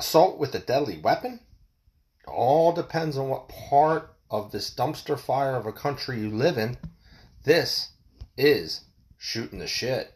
Assault with a deadly weapon? All depends on what part of this dumpster fire of a country you live in. This is shooting the shit.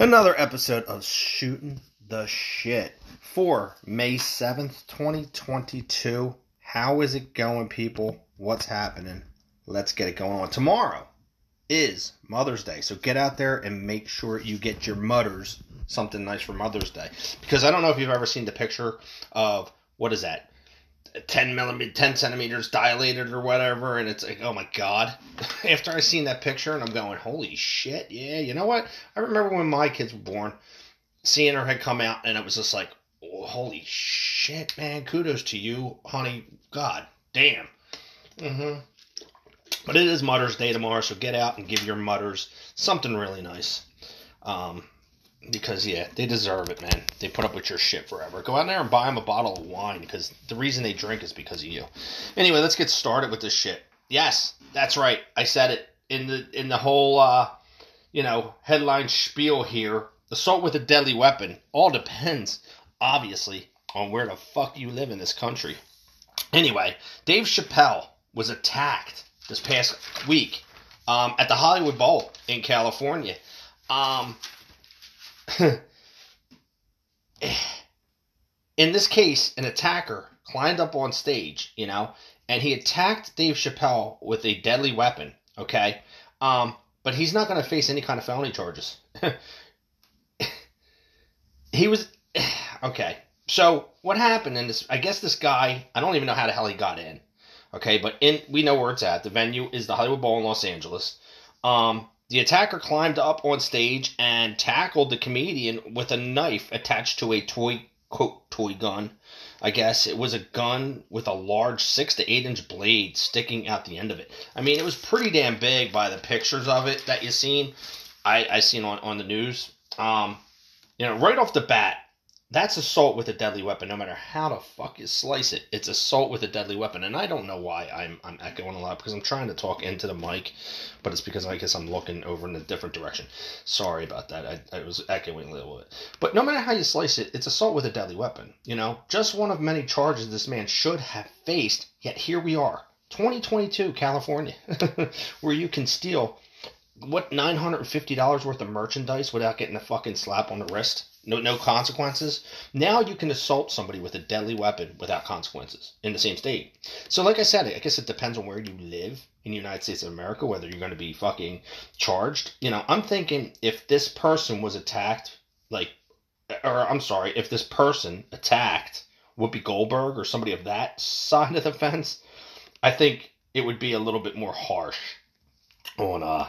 Another episode of Shooting the Shit for May 7th, 2022. How is it going, people? What's happening? Let's get it going on. Tomorrow is Mother's Day, so get out there and make sure you get your mutters something nice for Mother's Day. Because I don't know if you've ever seen the picture of what is that? 10 millimeter 10 centimeters dilated or whatever and it's like oh my god. After i seen that picture and i'm going holy shit yeah you know what? I remember when my kids were born seeing her had come out and it was just like oh, holy shit man kudos to you honey god damn. Mm-hmm. But it is mother's day tomorrow so get out and give your mothers something really nice. Um because yeah, they deserve it, man. They put up with your shit forever. Go out there and buy them a bottle of wine because the reason they drink is because of you. Anyway, let's get started with this shit. Yes, that's right. I said it in the in the whole uh, you know headline spiel here. Assault with a deadly weapon. All depends, obviously, on where the fuck you live in this country. Anyway, Dave Chappelle was attacked this past week um, at the Hollywood Bowl in California. Um, in this case, an attacker climbed up on stage, you know, and he attacked Dave Chappelle with a deadly weapon. Okay, um, but he's not going to face any kind of felony charges. he was okay. So what happened in this? I guess this guy. I don't even know how the hell he got in. Okay, but in we know where it's at. The venue is the Hollywood Bowl in Los Angeles. Um, the attacker climbed up on stage and tackled the comedian with a knife attached to a toy quote toy gun. I guess it was a gun with a large six to eight inch blade sticking out the end of it. I mean, it was pretty damn big by the pictures of it that you've seen. I I seen on on the news. Um, you know, right off the bat, that's assault with a deadly weapon. No matter how the fuck you slice it, it's assault with a deadly weapon. And I don't know why I'm I'm echoing a lot because I'm trying to talk into the mic, but it's because I guess I'm looking over in a different direction. Sorry about that. I, I was echoing a little bit. But no matter how you slice it, it's assault with a deadly weapon. You know, just one of many charges this man should have faced. Yet here we are, 2022, California, where you can steal what nine hundred and fifty dollars worth of merchandise without getting a fucking slap on the wrist. No, no consequences. Now you can assault somebody with a deadly weapon without consequences in the same state. So, like I said, I guess it depends on where you live in the United States of America, whether you're going to be fucking charged. You know, I'm thinking if this person was attacked, like, or I'm sorry, if this person attacked Whoopi Goldberg or somebody of that side of the fence, I think it would be a little bit more harsh on uh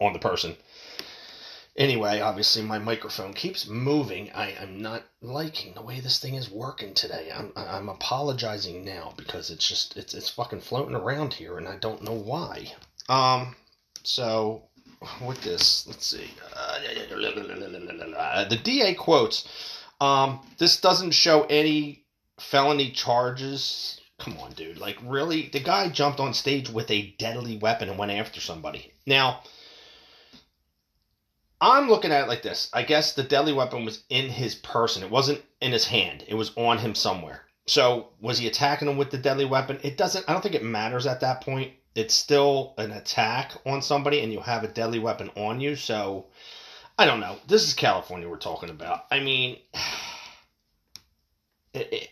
on the person. Anyway, obviously my microphone keeps moving. I am not liking the way this thing is working today. I'm I'm apologizing now because it's just it's it's fucking floating around here and I don't know why. Um so with this, let's see. Uh, the DA quotes um this doesn't show any felony charges. Come on, dude. Like really, the guy jumped on stage with a deadly weapon and went after somebody. Now, I'm looking at it like this. I guess the deadly weapon was in his person. It wasn't in his hand. It was on him somewhere. So was he attacking him with the deadly weapon? It doesn't. I don't think it matters at that point. It's still an attack on somebody, and you have a deadly weapon on you. So I don't know. This is California we're talking about. I mean,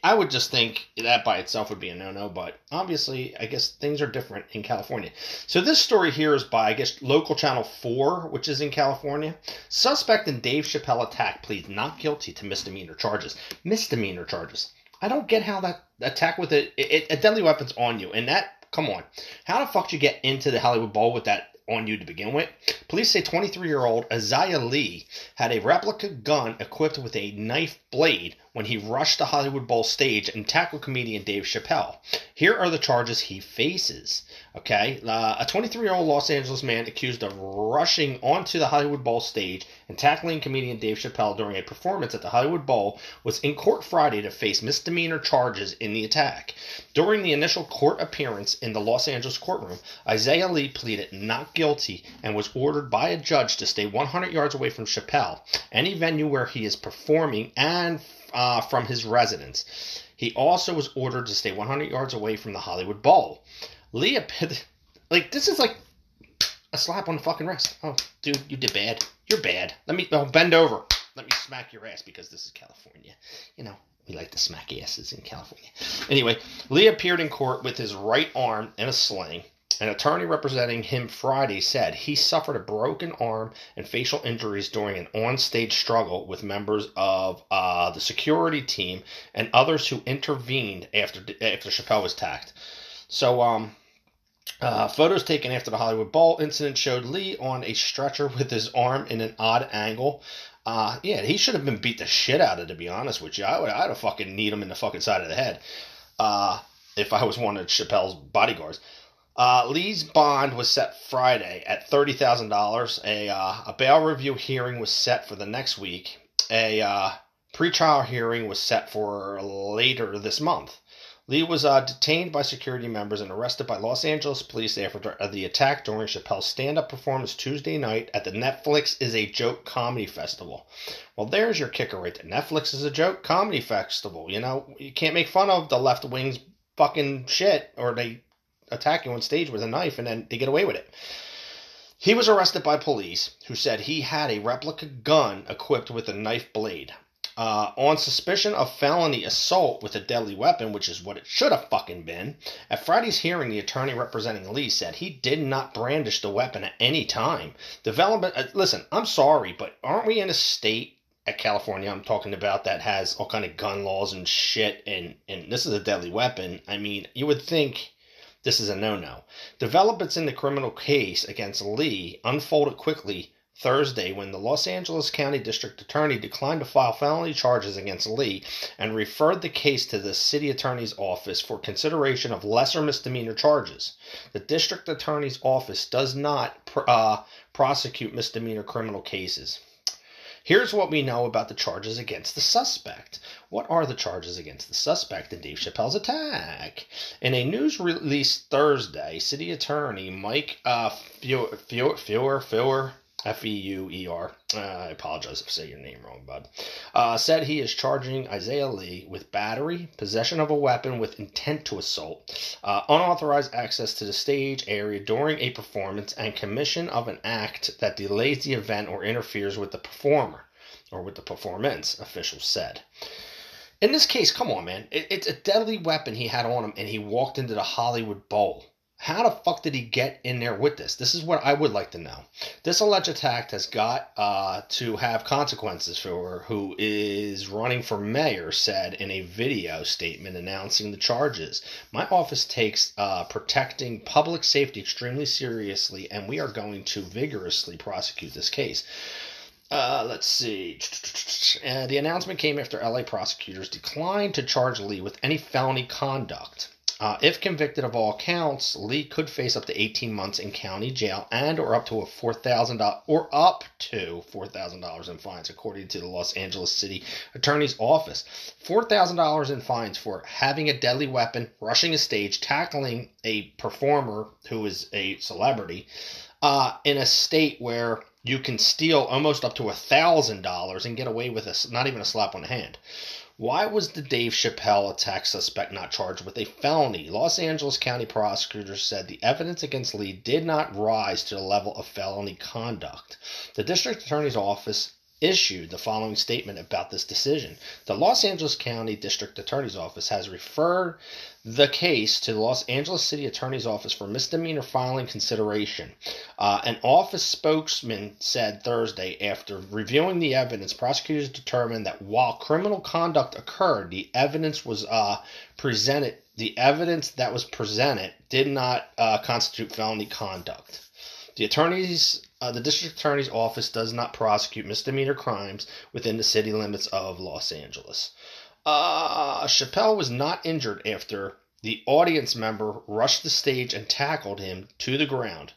I- would just think that by itself would be a no-no, but obviously, I guess things are different in California. So this story here is by, I guess, local channel four, which is in California. Suspect in Dave Chappelle attack pleads not guilty to misdemeanor charges. Misdemeanor charges. I don't get how that attack with a, a, a deadly weapon's on you, and that. Come on, how the fuck did you get into the Hollywood Bowl with that on you to begin with? Police say 23-year-old Isaiah Lee had a replica gun equipped with a knife blade when he rushed the Hollywood Bowl stage and tackled comedian Dave Chappelle. Here are the charges he faces. Okay, uh, a 23-year-old Los Angeles man accused of rushing onto the Hollywood Bowl stage and tackling comedian Dave Chappelle during a performance at the Hollywood Bowl was in court Friday to face misdemeanor charges in the attack. During the initial court appearance in the Los Angeles courtroom, Isaiah Lee pleaded not guilty and was ordered by a judge to stay 100 yards away from Chappelle, any venue where he is performing, and uh, from his residence. He also was ordered to stay 100 yards away from the Hollywood Bowl. Appeared- like this is like a slap on the fucking wrist. Oh, dude, you did bad. You're bad. Let me oh, bend over. Let me smack your ass because this is California. You know, we like to smack asses in California. Anyway, Lee appeared in court with his right arm in a sling. An attorney representing him Friday said he suffered a broken arm and facial injuries during an onstage struggle with members of uh, the security team and others who intervened after after Chappelle was attacked. So, um, uh, photos taken after the Hollywood Bowl incident showed Lee on a stretcher with his arm in an odd angle. Uh, yeah, he should have been beat the shit out of, to be honest with you. I would, I'd have fucking need him in the fucking side of the head, uh, if I was one of Chappelle's bodyguards. Uh, Lee's bond was set Friday at thirty thousand dollars. A uh, a bail review hearing was set for the next week. A uh, pretrial hearing was set for later this month. Lee was uh, detained by security members and arrested by Los Angeles police after the attack during Chappelle's stand-up performance Tuesday night at the Netflix is a Joke Comedy Festival. Well, there's your kicker right there. Netflix is a joke comedy festival. You know, you can't make fun of the left wing's fucking shit, or they attack you on stage with a knife and then they get away with it. He was arrested by police who said he had a replica gun equipped with a knife blade. Uh, on suspicion of felony assault with a deadly weapon, which is what it should have fucking been. At Friday's hearing, the attorney representing Lee said he did not brandish the weapon at any time. Development, uh, listen, I'm sorry, but aren't we in a state at California I'm talking about that has all kind of gun laws and shit, and and this is a deadly weapon? I mean, you would think this is a no-no. Developments in the criminal case against Lee unfolded quickly Thursday when the Los Angeles County District Attorney declined to file felony charges against Lee and referred the case to the city attorney's office for consideration of lesser misdemeanor charges. The district attorney's office does not pr- uh, prosecute misdemeanor criminal cases. Here's what we know about the charges against the suspect. What are the charges against the suspect in Dave Chappelle's attack? In a news release Thursday, City Attorney Mike uh, Feuer, Feuer, Feuer. Uh, I apologize if I say your name wrong, bud. Uh, said he is charging Isaiah Lee with battery, possession of a weapon with intent to assault, uh, unauthorized access to the stage area during a performance, and commission of an act that delays the event or interferes with the performer or with the performance, officials said. In this case, come on, man. It, it's a deadly weapon he had on him, and he walked into the Hollywood Bowl. How the fuck did he get in there with this? This is what I would like to know. This alleged attack has got uh, to have consequences for who is running for mayor, said in a video statement announcing the charges. My office takes uh, protecting public safety extremely seriously, and we are going to vigorously prosecute this case. Uh, let's see. Uh, the announcement came after LA prosecutors declined to charge Lee with any felony conduct. Uh, if convicted of all counts, Lee could face up to 18 months in county jail and or up to a $4,000 or up to $4,000 in fines, according to the Los Angeles City Attorney's Office. $4,000 in fines for having a deadly weapon, rushing a stage, tackling a performer who is a celebrity, uh, in a state where you can steal almost up to a thousand dollars and get away with a, not even a slap on the hand. Why was the Dave Chappelle attack suspect not charged with a felony? Los Angeles County prosecutors said the evidence against Lee did not rise to the level of felony conduct. The district attorney's office issued the following statement about this decision. The Los Angeles County District Attorney's Office has referred the case to the Los Angeles City Attorney's Office for misdemeanor filing consideration. Uh, an office spokesman said Thursday after reviewing the evidence, prosecutors determined that while criminal conduct occurred, the evidence was uh, presented. The evidence that was presented did not uh, constitute felony conduct. The attorney's uh, the district attorney's office does not prosecute misdemeanor crimes within the city limits of Los Angeles. Uh, Chappelle was not injured after the audience member rushed the stage and tackled him to the ground.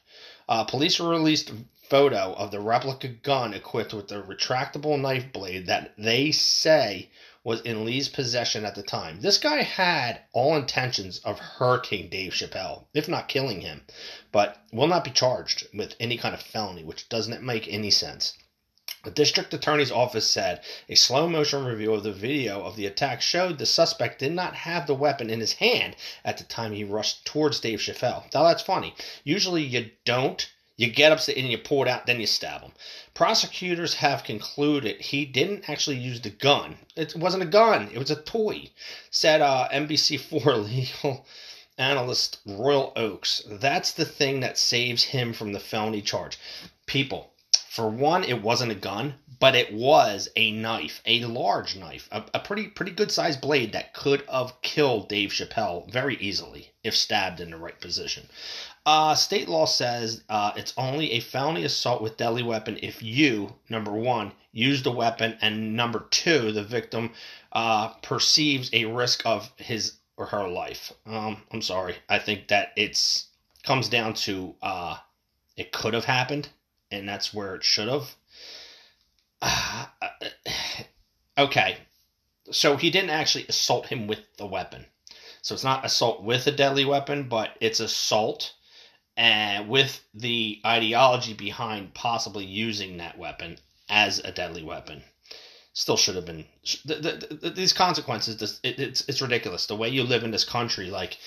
Uh, police released photo of the replica gun equipped with a retractable knife blade that they say was in Lee's possession at the time. This guy had all intentions of hurting Dave Chappelle, if not killing him, but will not be charged with any kind of felony, which doesn't make any sense. The district attorney's office said a slow motion review of the video of the attack showed the suspect did not have the weapon in his hand at the time he rushed towards Dave Chappelle. Now that's funny. Usually you don't you get up and you pull it out, then you stab him. Prosecutors have concluded he didn't actually use the gun. It wasn't a gun, it was a toy, said uh, NBC4 legal analyst Royal Oakes. That's the thing that saves him from the felony charge. People, for one, it wasn't a gun, but it was a knife, a large knife, a, a pretty pretty good sized blade that could have killed Dave Chappelle very easily if stabbed in the right position. Uh, state law says uh, it's only a felony assault with deadly weapon if you, number one, use the weapon, and number two, the victim uh, perceives a risk of his or her life. Um, I'm sorry. I think that it's comes down to uh, it could have happened, and that's where it should have. okay, so he didn't actually assault him with the weapon. So it's not assault with a deadly weapon, but it's assault and with the ideology behind possibly using that weapon as a deadly weapon. Still should have been the, the, the, these consequences this, it, it's it's ridiculous. The way you live in this country like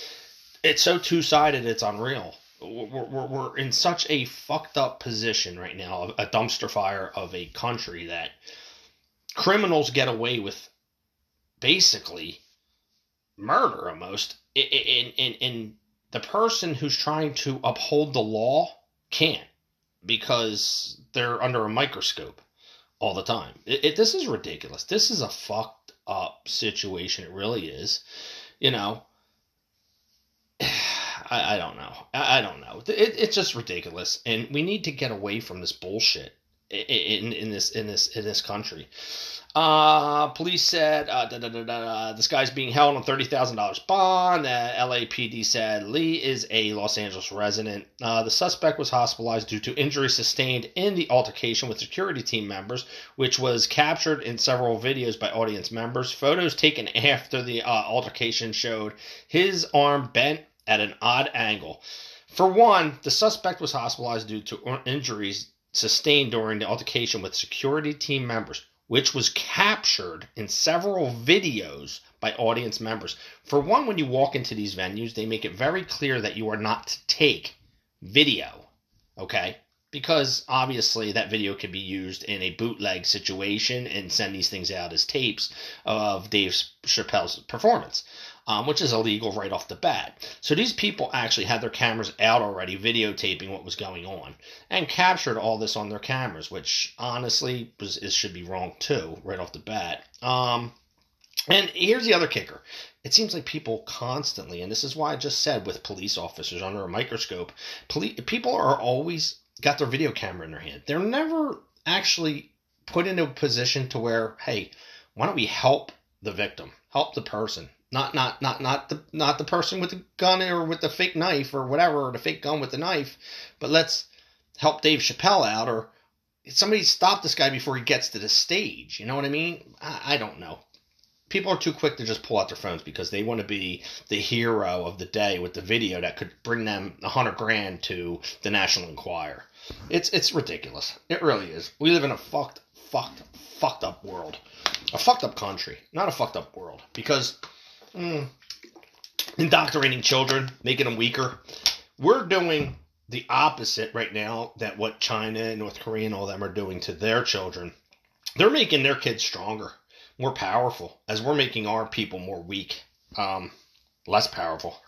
it's so two-sided it's unreal. We're, we're, we're in such a fucked up position right now a dumpster fire of a country that criminals get away with basically murder almost in in in the person who's trying to uphold the law can't because they're under a microscope all the time. It, it, this is ridiculous. This is a fucked up situation. It really is. You know, I, I don't know. I, I don't know. It, it's just ridiculous, and we need to get away from this bullshit in in this in this in this country. Uh, police said uh, da, da, da, this guy's being held on thirty thousand dollars bond. Uh, LAPD said Lee is a Los Angeles resident. Uh, the suspect was hospitalized due to injuries sustained in the altercation with security team members, which was captured in several videos by audience members. Photos taken after the uh, altercation showed his arm bent at an odd angle. For one, the suspect was hospitalized due to injuries sustained during the altercation with security team members which was captured in several videos by audience members. For one, when you walk into these venues, they make it very clear that you are not to take video, okay? Because obviously that video could be used in a bootleg situation and send these things out as tapes of Dave Chappelle's performance um, which is illegal right off the bat. So these people actually had their cameras out already, videotaping what was going on, and captured all this on their cameras, which honestly was, is, should be wrong too, right off the bat. Um, and here's the other kicker. It seems like people constantly, and this is why I just said with police officers under a microscope, police, people are always got their video camera in their hand. They're never actually put into a position to where, hey, why don't we help the victim, help the person, not not not not the not the person with the gun or with the fake knife or whatever, or the fake gun with the knife, but let's help Dave Chappelle out or somebody stop this guy before he gets to the stage. You know what I mean? I, I don't know. People are too quick to just pull out their phones because they want to be the hero of the day with the video that could bring them a hundred grand to the National Enquirer. It's it's ridiculous. It really is. We live in a fucked, fucked, fucked up world, a fucked up country, not a fucked up world. Because mm, indoctrinating children, making them weaker. We're doing the opposite right now that what China and North Korea and all them are doing to their children. they're making their kids stronger, more powerful, as we're making our people more weak, um, less powerful,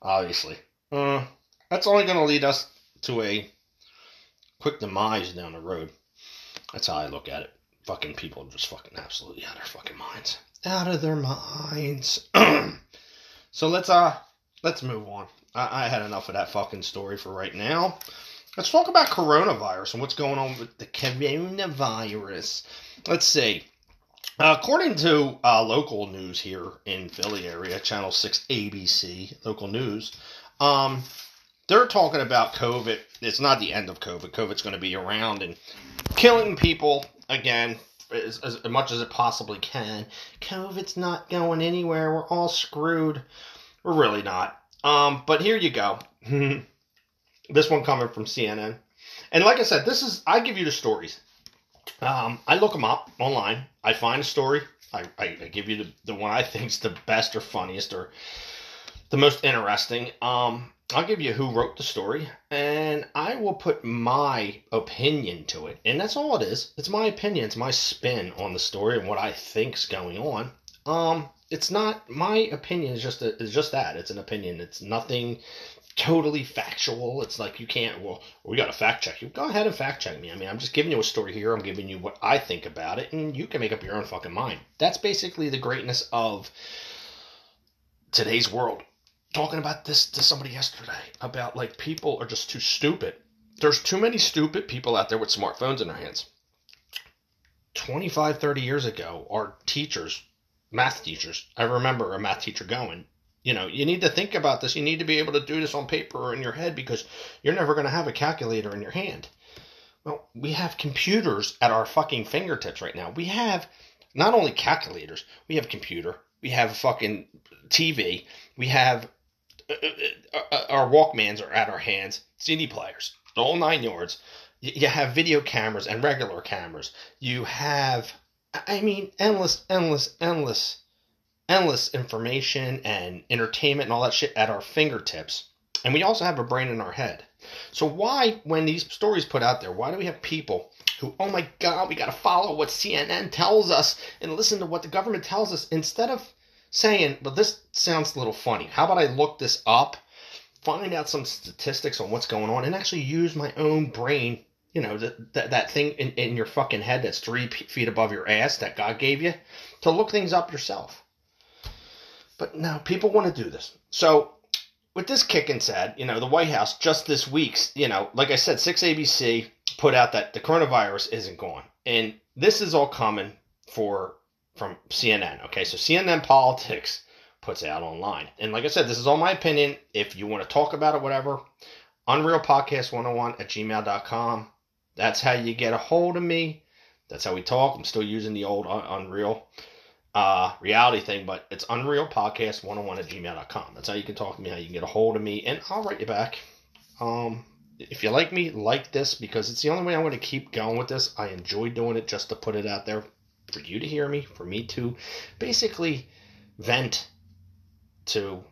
obviously. Uh, that's only going to lead us to a quick demise down the road. That's how I look at it. Fucking people are just fucking absolutely out of their fucking minds. Out of their minds. so let's uh let's move on. I, I had enough of that fucking story for right now. Let's talk about coronavirus and what's going on with the coronavirus. Let's see. Uh, according to uh, local news here in Philly area, Channel 6 ABC, local news, um, they're talking about COVID. It's not the end of COVID. COVID's going to be around and killing people again as, as much as it possibly can. COVID's not going anywhere. We're all screwed. We're really not. Um, but here you go. this one coming from CNN. And like I said, this is I give you the stories. Um, I look them up online. I find a story. I, I, I give you the, the one I think's the best or funniest or the most interesting. Um, I'll give you who wrote the story, and I will put my opinion to it. And that's all it is. It's my opinion. It's my spin on the story and what I think's going on. Um, it's not my opinion. Is just a, is just that. It's an opinion. It's nothing totally factual. It's like you can't. Well, we got to fact check you. Go ahead and fact check me. I mean, I'm just giving you a story here. I'm giving you what I think about it, and you can make up your own fucking mind. That's basically the greatness of today's world talking about this to somebody yesterday about like people are just too stupid. There's too many stupid people out there with smartphones in their hands. 25, 30 years ago, our teachers, math teachers, I remember a math teacher going, you know, you need to think about this. You need to be able to do this on paper or in your head because you're never going to have a calculator in your hand. Well, we have computers at our fucking fingertips right now. We have not only calculators, we have computer, we have fucking TV, we have Uh, uh, uh, our Walkmans are at our hands, CD players, the whole nine yards. You have video cameras and regular cameras. You have, I mean, endless, endless, endless, endless information and entertainment and all that shit at our fingertips. And we also have a brain in our head. So why, when these stories put out there, why do we have people who, oh my God, we got to follow what CNN tells us and listen to what the government tells us instead of saying, but this sounds a little funny. How about I look this up, find out some statistics on what's going on, and actually use my own brain, you know, that, that, that thing in, in your fucking head that's three feet above your ass that God gave you, to look things up yourself. But no, people want to do this. So, with this kicking said, you know, the White House just this week, you know, like I said, 6ABC put out that the coronavirus isn't gone. And this is all coming for from CNN. Okay, so CNN Politics puts out online. And like I said, this is all my opinion. If you want to talk about it, whatever, Unreal Podcast 101 at gmail.com. That's how you get a hold of me. That's how we talk. I'm still using the old Unreal uh, reality thing, but it's Unreal Podcast 101 at gmail.com. That's how you can talk to me, how you can get a hold of me, and I'll write you back. Um, if you like me, like this because it's the only way I'm going to keep going with this. I enjoy doing it just to put it out there for you to hear me, for me to basically vent to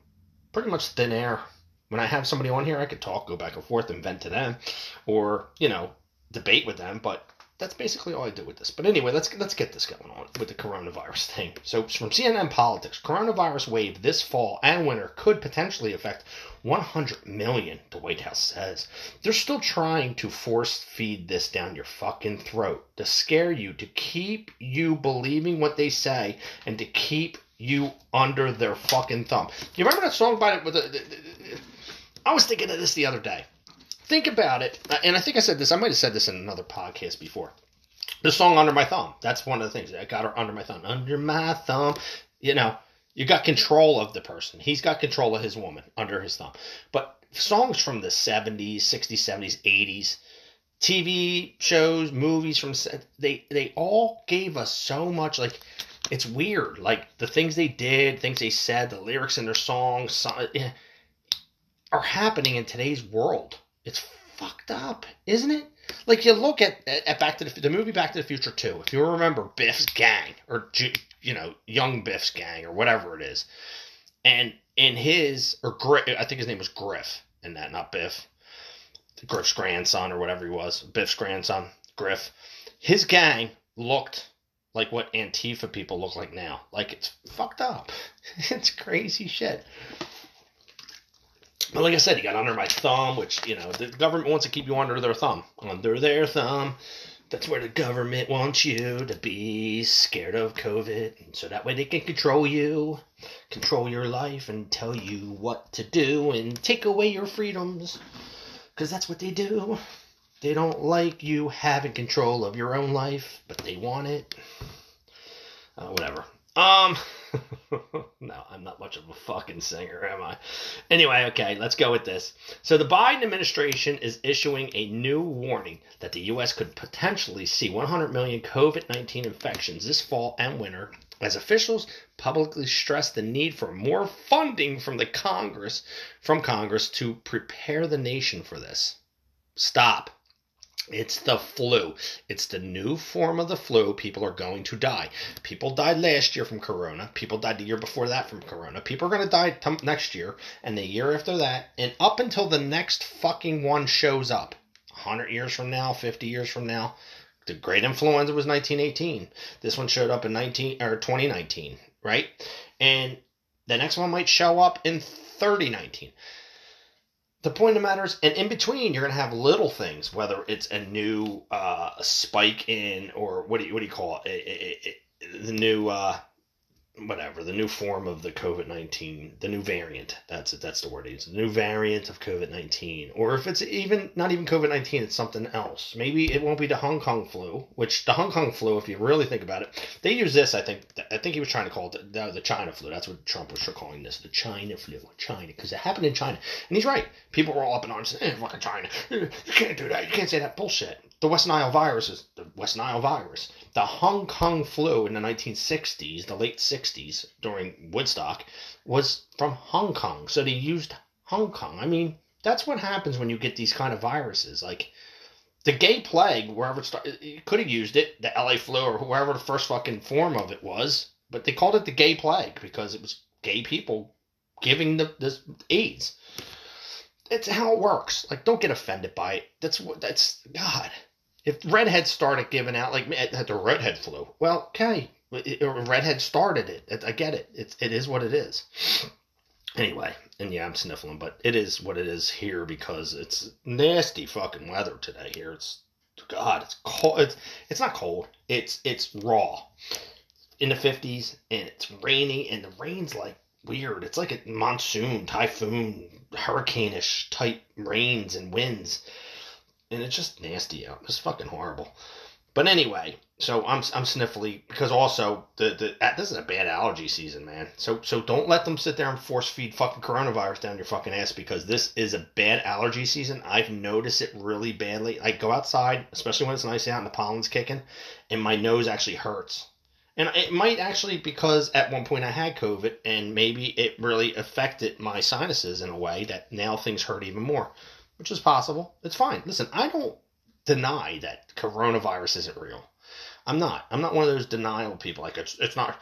pretty much thin air. When I have somebody on here, I could talk, go back and forth, and vent to them, or you know, debate with them. But that's basically all I do with this. But anyway, let's let's get this going on with the coronavirus thing. So from CNN Politics, coronavirus wave this fall and winter could potentially affect 100 million. The White House says they're still trying to force feed this down your fucking throat to scare you, to keep you believing what they say, and to keep you under their fucking thumb. You remember that song by it with the, I was thinking of this the other day think about it, uh, and I think I said this. I might have said this in another podcast before. The song "Under My Thumb." That's one of the things I got her under my thumb. Under my thumb, you know, you got control of the person. He's got control of his woman under his thumb. But songs from the '70s, '60s, '70s, '80s, TV shows, movies from they they all gave us so much. Like it's weird. Like the things they did, things they said, the lyrics in their songs eh, are happening in today's world it's fucked up, isn't it? Like you look at at Back to the the movie Back to the Future Two. If you remember Biff's gang or you know young Biff's gang or whatever it is, and in his or Griff, I think his name was Griff in that, not Biff. Griff's grandson or whatever he was, Biff's grandson, Griff. His gang looked like what Antifa people look like now. Like it's fucked up. it's crazy shit. But like I said, you got under my thumb, which, you know, the government wants to keep you under their thumb. Under their thumb. That's where the government wants you to be scared of COVID. So that way they can control you, control your life, and tell you what to do and take away your freedoms. Because that's what they do. They don't like you having control of your own life, but they want it. Uh, whatever. Um, no, I'm not much of a fucking singer, am I? Anyway, okay, let's go with this. So, the Biden administration is issuing a new warning that the U.S. could potentially see 100 million COVID 19 infections this fall and winter as officials publicly stress the need for more funding from the Congress from Congress to prepare the nation for this. Stop. It's the flu. It's the new form of the flu. People are going to die. People died last year from corona. People died the year before that from corona. People are going to die t- next year and the year after that and up until the next fucking one shows up. 100 years from now, 50 years from now. The great influenza was 1918. This one showed up in 19 or 2019, right? And the next one might show up in 3019 the point of the matter is, and in between, you're going to have little things, whether it's a new uh, spike in, or what do you what do you call it, it, it, it the new uh, whatever the new form of the COVID nineteen, the new variant. That's it. That's the word. It's the new variant of COVID nineteen, or if it's even not even COVID nineteen, it's something else. Maybe it won't be the Hong Kong flu, which the Hong Kong flu, if you really think about it, they use this. I think. I think he was trying to call it the, the China flu. That's what Trump was calling this, the China flu, China, because it happened in China, and he's right. People were all up in arms, eh, "Fucking China, you can't do that. You can't say that bullshit." The West Nile virus is the West Nile virus. The Hong Kong flu in the 1960s, the late 60s, during Woodstock, was from Hong Kong. So they used Hong Kong. I mean, that's what happens when you get these kind of viruses. Like the gay plague, wherever it started, could have used it, the LA flu or whoever the first fucking form of it was, but they called it the gay plague because it was gay people giving the this AIDS. It's how it works. Like, don't get offended by it. That's what. That's God. If redhead started giving out like the redhead flu, well, okay, redhead started it. I get it. It's it is what it is. Anyway, and yeah, I'm sniffling, but it is what it is here because it's nasty fucking weather today here. It's God, it's cold. It's it's not cold. It's it's raw in the 50s, and it's rainy, and the rain's like weird. It's like a monsoon, typhoon, hurricane-ish type rains and winds and it's just nasty out. It's fucking horrible. But anyway, so I'm I'm sniffly because also the the uh, this is a bad allergy season, man. So so don't let them sit there and force feed fucking coronavirus down your fucking ass because this is a bad allergy season. I've noticed it really badly. I go outside, especially when it's nice out and the pollen's kicking, and my nose actually hurts. And it might actually because at one point I had COVID and maybe it really affected my sinuses in a way that now things hurt even more which is possible. It's fine. Listen, I don't deny that coronavirus isn't real. I'm not. I'm not one of those denial people. Like it's it's not.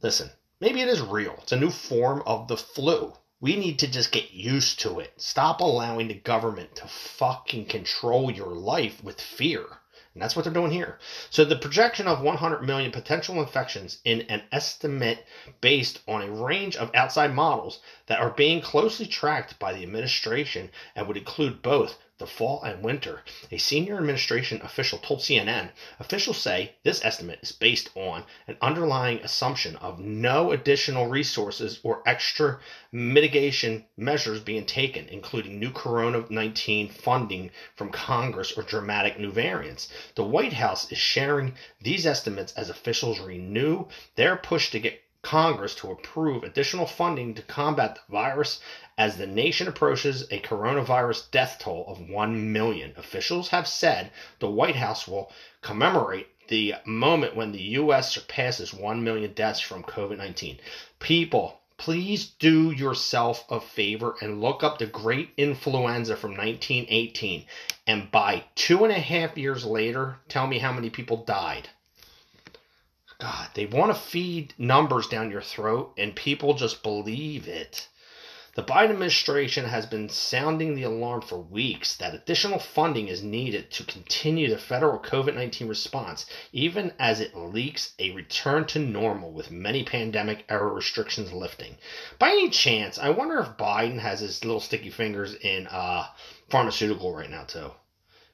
Listen, maybe it is real. It's a new form of the flu. We need to just get used to it. Stop allowing the government to fucking control your life with fear. And that's what they're doing here. So the projection of 100 million potential infections in an estimate based on a range of outside models that are being closely tracked by the administration and would include both the fall and winter. A senior administration official told CNN officials say this estimate is based on an underlying assumption of no additional resources or extra mitigation measures being taken, including new Corona 19 funding from Congress or dramatic new variants. The White House is sharing these estimates as officials renew their push to get Congress to approve additional funding to combat the virus as the nation approaches a coronavirus death toll of 1 million. Officials have said the White House will commemorate the moment when the U.S. surpasses 1 million deaths from COVID 19. People, please do yourself a favor and look up the great influenza from 1918. And by two and a half years later, tell me how many people died. God, they want to feed numbers down your throat, and people just believe it. The Biden administration has been sounding the alarm for weeks that additional funding is needed to continue the federal COVID 19 response, even as it leaks a return to normal with many pandemic era restrictions lifting. By any chance, I wonder if Biden has his little sticky fingers in uh, pharmaceutical right now, too.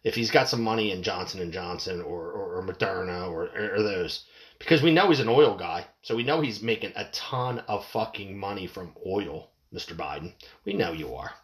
If he's got some money in Johnson and Johnson or, or, or Moderna or, or those, because we know he's an oil guy, so we know he's making a ton of fucking money from oil. Mr. Biden. We know you are.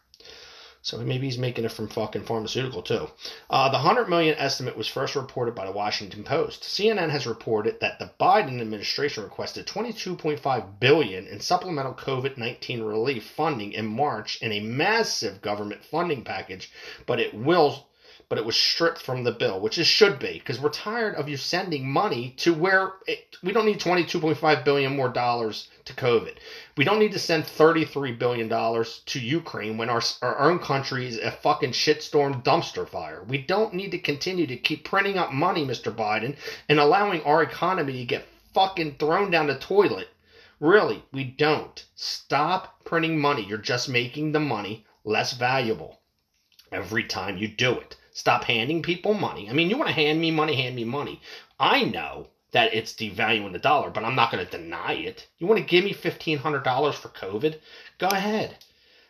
So maybe he's making it from fucking pharmaceutical too. Uh, the 100 million estimate was first reported by the Washington Post. CNN has reported that the Biden administration requested 22.5 billion in supplemental COVID-19 relief funding in March in a massive government funding package, but it will but it was stripped from the bill, which it should be, because we're tired of you sending money to where it, we don't need 22.5 billion more dollars to COVID. We don't need to send 33 billion dollars to Ukraine when our our own country is a fucking shitstorm dumpster fire. We don't need to continue to keep printing up money, Mr. Biden, and allowing our economy to get fucking thrown down the toilet. Really, we don't. Stop printing money. You're just making the money less valuable every time you do it. Stop handing people money. I mean, you want to hand me money, hand me money. I know that it's devaluing the dollar, but I'm not going to deny it. You want to give me $1,500 for COVID? Go ahead.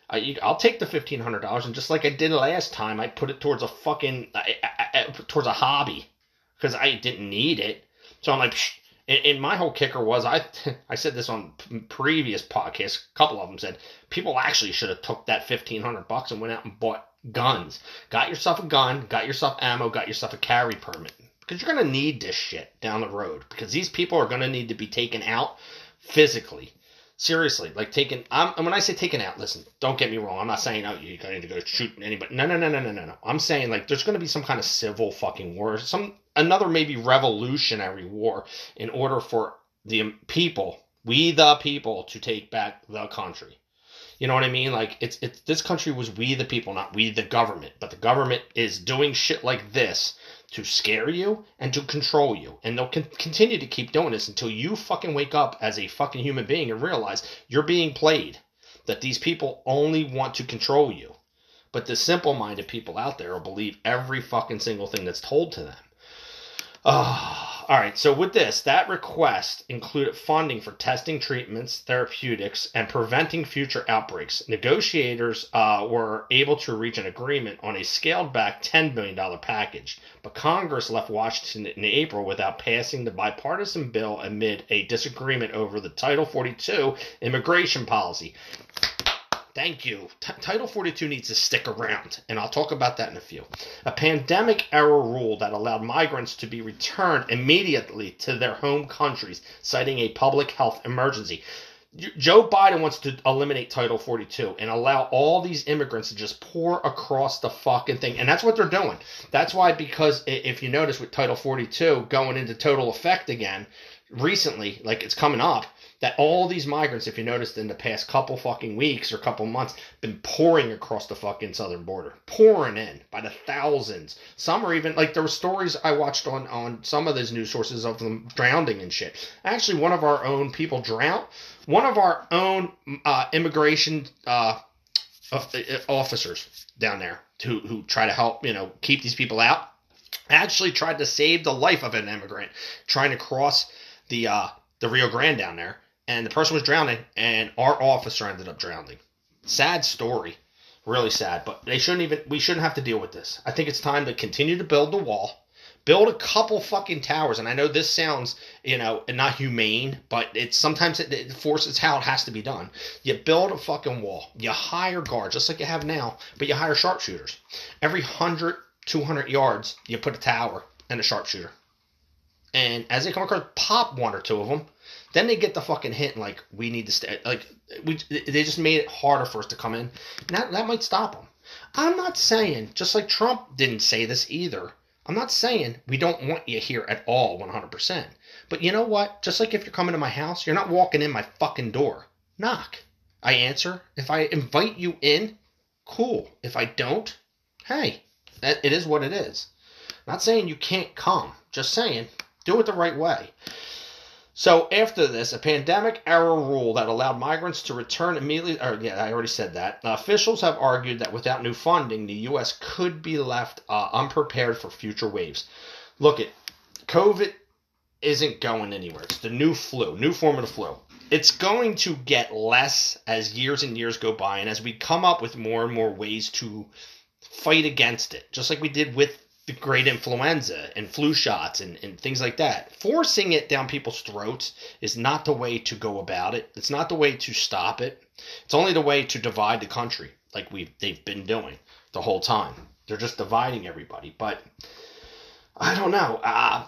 I, you, I'll take the $1,500 and just like I did last time, I put it towards a fucking, I, I, I, towards a hobby because I didn't need it. So I'm like, Psh. And, and my whole kicker was I I said this on previous podcasts. A couple of them said people actually should have took that fifteen hundred bucks and went out and bought guns. Got yourself a gun, got yourself ammo, got yourself a carry permit. Because you're going to need this shit down the road. Because these people are going to need to be taken out physically. Seriously, like taken. I'm, and when I say taken out, listen, don't get me wrong. I'm not saying oh you need to go shoot anybody. No, no, no, no, no, no, no. I'm saying like there's going to be some kind of civil fucking war, some another maybe revolutionary war, in order for the people, we the people, to take back the country. You know what I mean? Like it's it's this country was we the people, not we the government. But the government is doing shit like this to scare you and to control you. And they'll con- continue to keep doing this until you fucking wake up as a fucking human being and realize you're being played. That these people only want to control you. But the simple minded people out there will believe every fucking single thing that's told to them. Oh, all right. So with this, that request included funding for testing, treatments, therapeutics, and preventing future outbreaks. Negotiators uh, were able to reach an agreement on a scaled-back $10 billion package, but Congress left Washington in April without passing the bipartisan bill amid a disagreement over the Title 42 immigration policy. Thank you. T- Title 42 needs to stick around, and I'll talk about that in a few. A pandemic era rule that allowed migrants to be returned immediately to their home countries, citing a public health emergency. Joe Biden wants to eliminate Title 42 and allow all these immigrants to just pour across the fucking thing. And that's what they're doing. That's why, because if you notice with Title 42 going into total effect again recently, like it's coming up, that all these migrants, if you noticed in the past couple fucking weeks or couple months, been pouring across the fucking southern border, pouring in by the thousands. Some are even like there were stories I watched on on some of those news sources of them drowning and shit. Actually, one of our own people drowned. One of our own uh, immigration uh, officers down there who who try to help you know keep these people out actually tried to save the life of an immigrant trying to cross the uh, the Rio Grande down there and the person was drowning, and our officer ended up drowning. Sad story, really sad. But they shouldn't even. We shouldn't have to deal with this. I think it's time to continue to build the wall. Build a couple fucking towers, and I know this sounds, you know, not humane, but it's sometimes it, it forces how it has to be done. You build a fucking wall. You hire guards, just like you have now, but you hire sharpshooters. Every 100, 200 yards, you put a tower and a sharpshooter. And as they come across, pop one or two of them, then they get the fucking hint like we need to stay. Like we, they just made it harder for us to come in. And that that might stop them. I'm not saying just like Trump didn't say this either. I'm not saying we don't want you here at all, 100%. But you know what? Just like if you're coming to my house, you're not walking in my fucking door. Knock. I answer. If I invite you in, cool. If I don't, hey, it is what it is. Not saying you can't come. Just saying, do it the right way. So after this, a pandemic era rule that allowed migrants to return immediately. Or yeah, I already said that. Uh, officials have argued that without new funding, the U.S. could be left uh, unprepared for future waves. Look at COVID isn't going anywhere. It's the new flu, new form of the flu. It's going to get less as years and years go by, and as we come up with more and more ways to fight against it, just like we did with the great influenza and flu shots and, and things like that. Forcing it down people's throats is not the way to go about it. It's not the way to stop it. It's only the way to divide the country, like we they've been doing the whole time. They're just dividing everybody. But I don't know. Uh,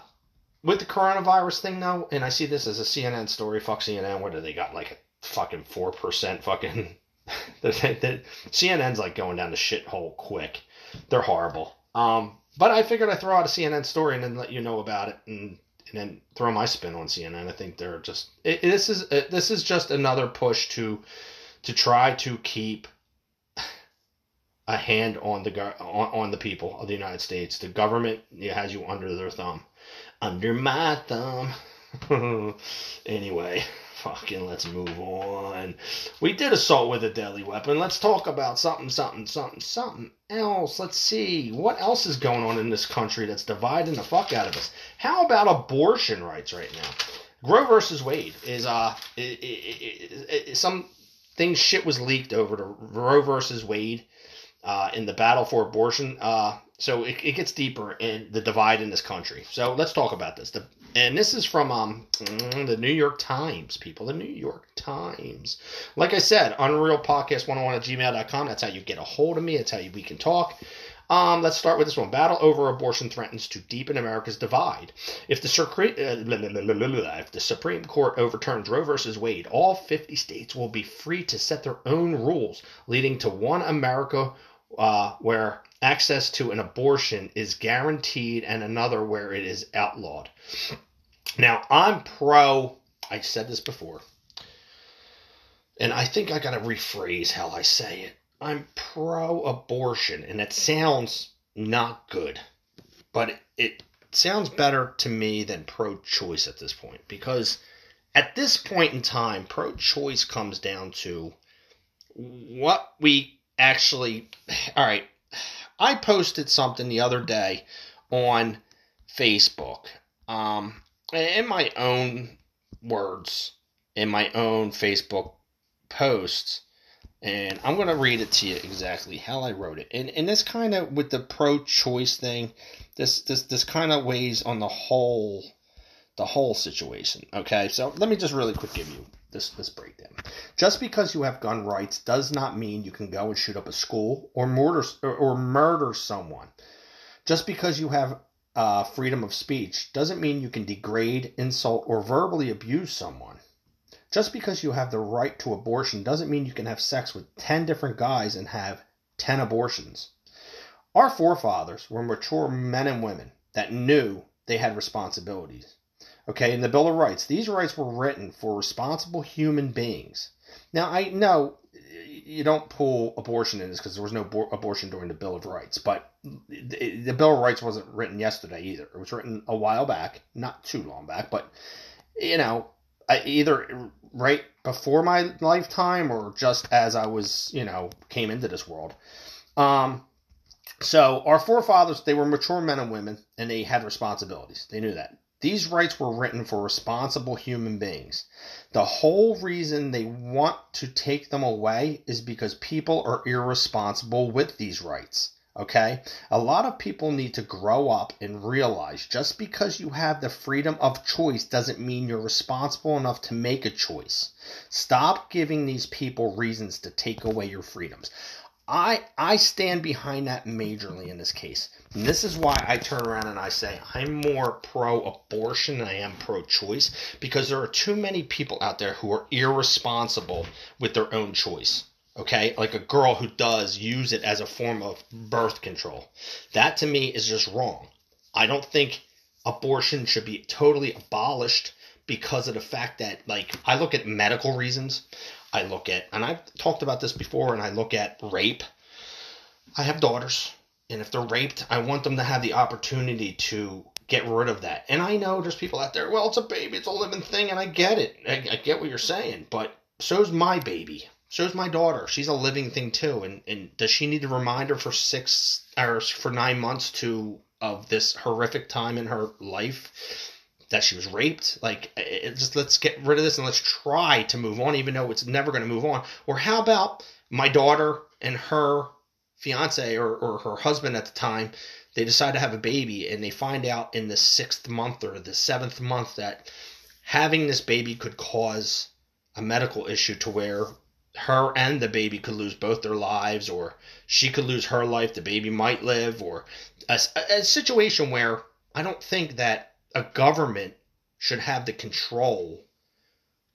with the coronavirus thing though, and I see this as a CNN story. Fuck CNN. What do they got? Like a fucking four percent fucking. the, the, CNN's like going down the shithole quick. They're horrible. Um, but I figured I'd throw out a CNN story and then let you know about it and, and then throw my spin on CNN. I think they're just it, this is uh, this is just another push to to try to keep a hand on the on, on the people of the United States. The government has you under their thumb, under my thumb. anyway, fucking let's move on. We did assault with a deadly weapon. Let's talk about something, something, something, something else. Let's see what else is going on in this country that's dividing the fuck out of us. How about abortion rights right now? Roe versus Wade is uh it, it, it, some things shit was leaked over to Roe versus Wade uh, in the battle for abortion. Uh, so it, it gets deeper in the divide in this country. So let's talk about this. The, and this is from um, the New York Times, people. The New York Times. Like I said, Unreal Podcast 101 at gmail.com. That's how you get a hold of me. That's how you, we can talk. Um, let's start with this one. Battle over abortion threatens to deepen America's divide. If the, uh, if the Supreme Court overturns Roe versus Wade, all 50 states will be free to set their own rules, leading to one America uh, where access to an abortion is guaranteed and another where it is outlawed. Now, I'm pro, I said this before, and I think I got to rephrase how I say it. I'm pro abortion, and it sounds not good, but it, sounds better to me than pro choice at this point because at this point in time, pro choice comes down to what we actually. All right, I posted something the other day on Facebook. Um, in my own words, in my own Facebook posts, and I'm going to read it to you exactly how I wrote it. And and this kind of with the pro-choice thing, this this this kind of weighs on the whole the whole situation. Okay, so let me just really quick give you this this breakdown. Just because you have gun rights does not mean you can go and shoot up a school or murder or, murder someone. Just because you have uh, freedom of speech doesn't mean you can degrade, insult, or verbally abuse someone. Just because you have the right to abortion doesn't mean you can have sex with 10 different guys and have 10 abortions. Our forefathers were mature men and women that knew they had responsibilities. Okay, in the Bill of Rights, these rights were written for responsible human beings. Now, I know you don't pull abortion in this because there was no bo- abortion during the Bill of Rights, but the, Bill of Rights wasn't written yesterday either. It was written a while back, not too long back, but you know, either right before my lifetime or just as I was, you know, came into this world. Um, so our forefathers, they were mature men and women, and they had responsibilities. They knew that. These rights were written for responsible human beings. The whole reason they want to take them away is because people are irresponsible with these rights. Okay? A lot of people need to grow up and realize just because you have the freedom of choice doesn't mean you're responsible enough to make a choice. Stop giving these people reasons to take away your freedoms. I I stand behind that majorly in this case. And this is why I turn around and I say I'm more pro abortion than I am pro choice because there are too many people out there who are irresponsible with their own choice. Okay? Like a girl who does use it as a form of birth control. That to me is just wrong. I don't think abortion should be totally abolished because of the fact that like I look at medical reasons. I look at, and I've talked about this before, and I look at rape. I have daughters, and if they're raped, I want them to have the opportunity to get rid of that. And I know there's people out there, well, it's a baby, it's a living thing, and I get it. I, I get what you're saying, but so's my baby. So's my daughter. She's a living thing too. And and does she need a reminder for six or for nine months to of this horrific time in her life that she was raped? Like, just let's get rid of this and let's try to move on, even though it's never going to move on. Or how about my daughter and her fiance or, or her husband at the time? They decide to have a baby and they find out in the sixth month or the seventh month that having this baby could cause a medical issue to where her and the baby could lose both their lives, or she could lose her life, the baby might live, or a, a situation where I don't think that a government should have the control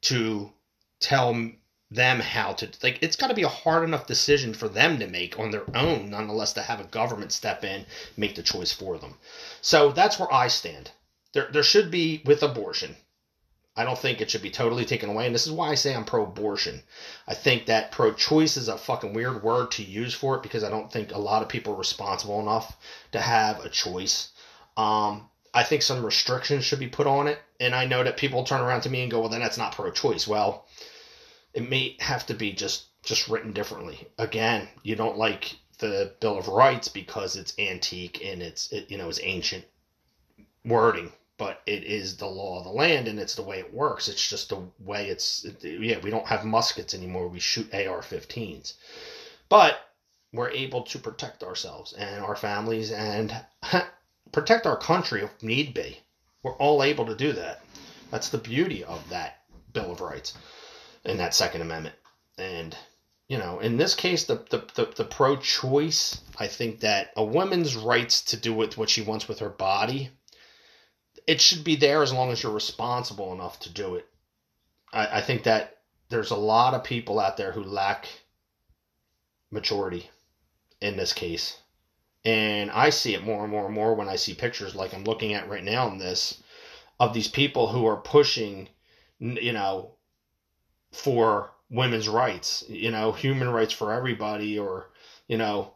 to tell them how to like it's got to be a hard enough decision for them to make on their own nonetheless to have a government step in make the choice for them so that's where i stand there, there should be with abortion I don't think it should be totally taken away. And this is why I say I'm pro abortion. I think that pro choice is a fucking weird word to use for it because I don't think a lot of people are responsible enough to have a choice. Um, I think some restrictions should be put on it. And I know that people turn around to me and go, well, then that's not pro choice. Well, it may have to be just just written differently. Again, you don't like the Bill of Rights because it's antique and it's it, you know it's ancient wording but it is the law of the land and it's the way it works. It's just the way it's. Yeah, we don't have muskets anymore. We shoot AR 15s. But we're able to protect ourselves and our families and protect our country if need be. We're all able to do that. That's the beauty of that Bill of Rights and that Second Amendment. And, you know, in this case, the, the, the, the pro choice, I think that a woman's rights to do with what she wants with her body it should be there as long as you're responsible enough to do it. I, I think that there's a lot of people out there who lack maturity in this case. And I see it more and more and more when I see pictures like I'm looking at right now in this of these people who are pushing, you know, for women's rights, you know, human rights for everybody, or, you know,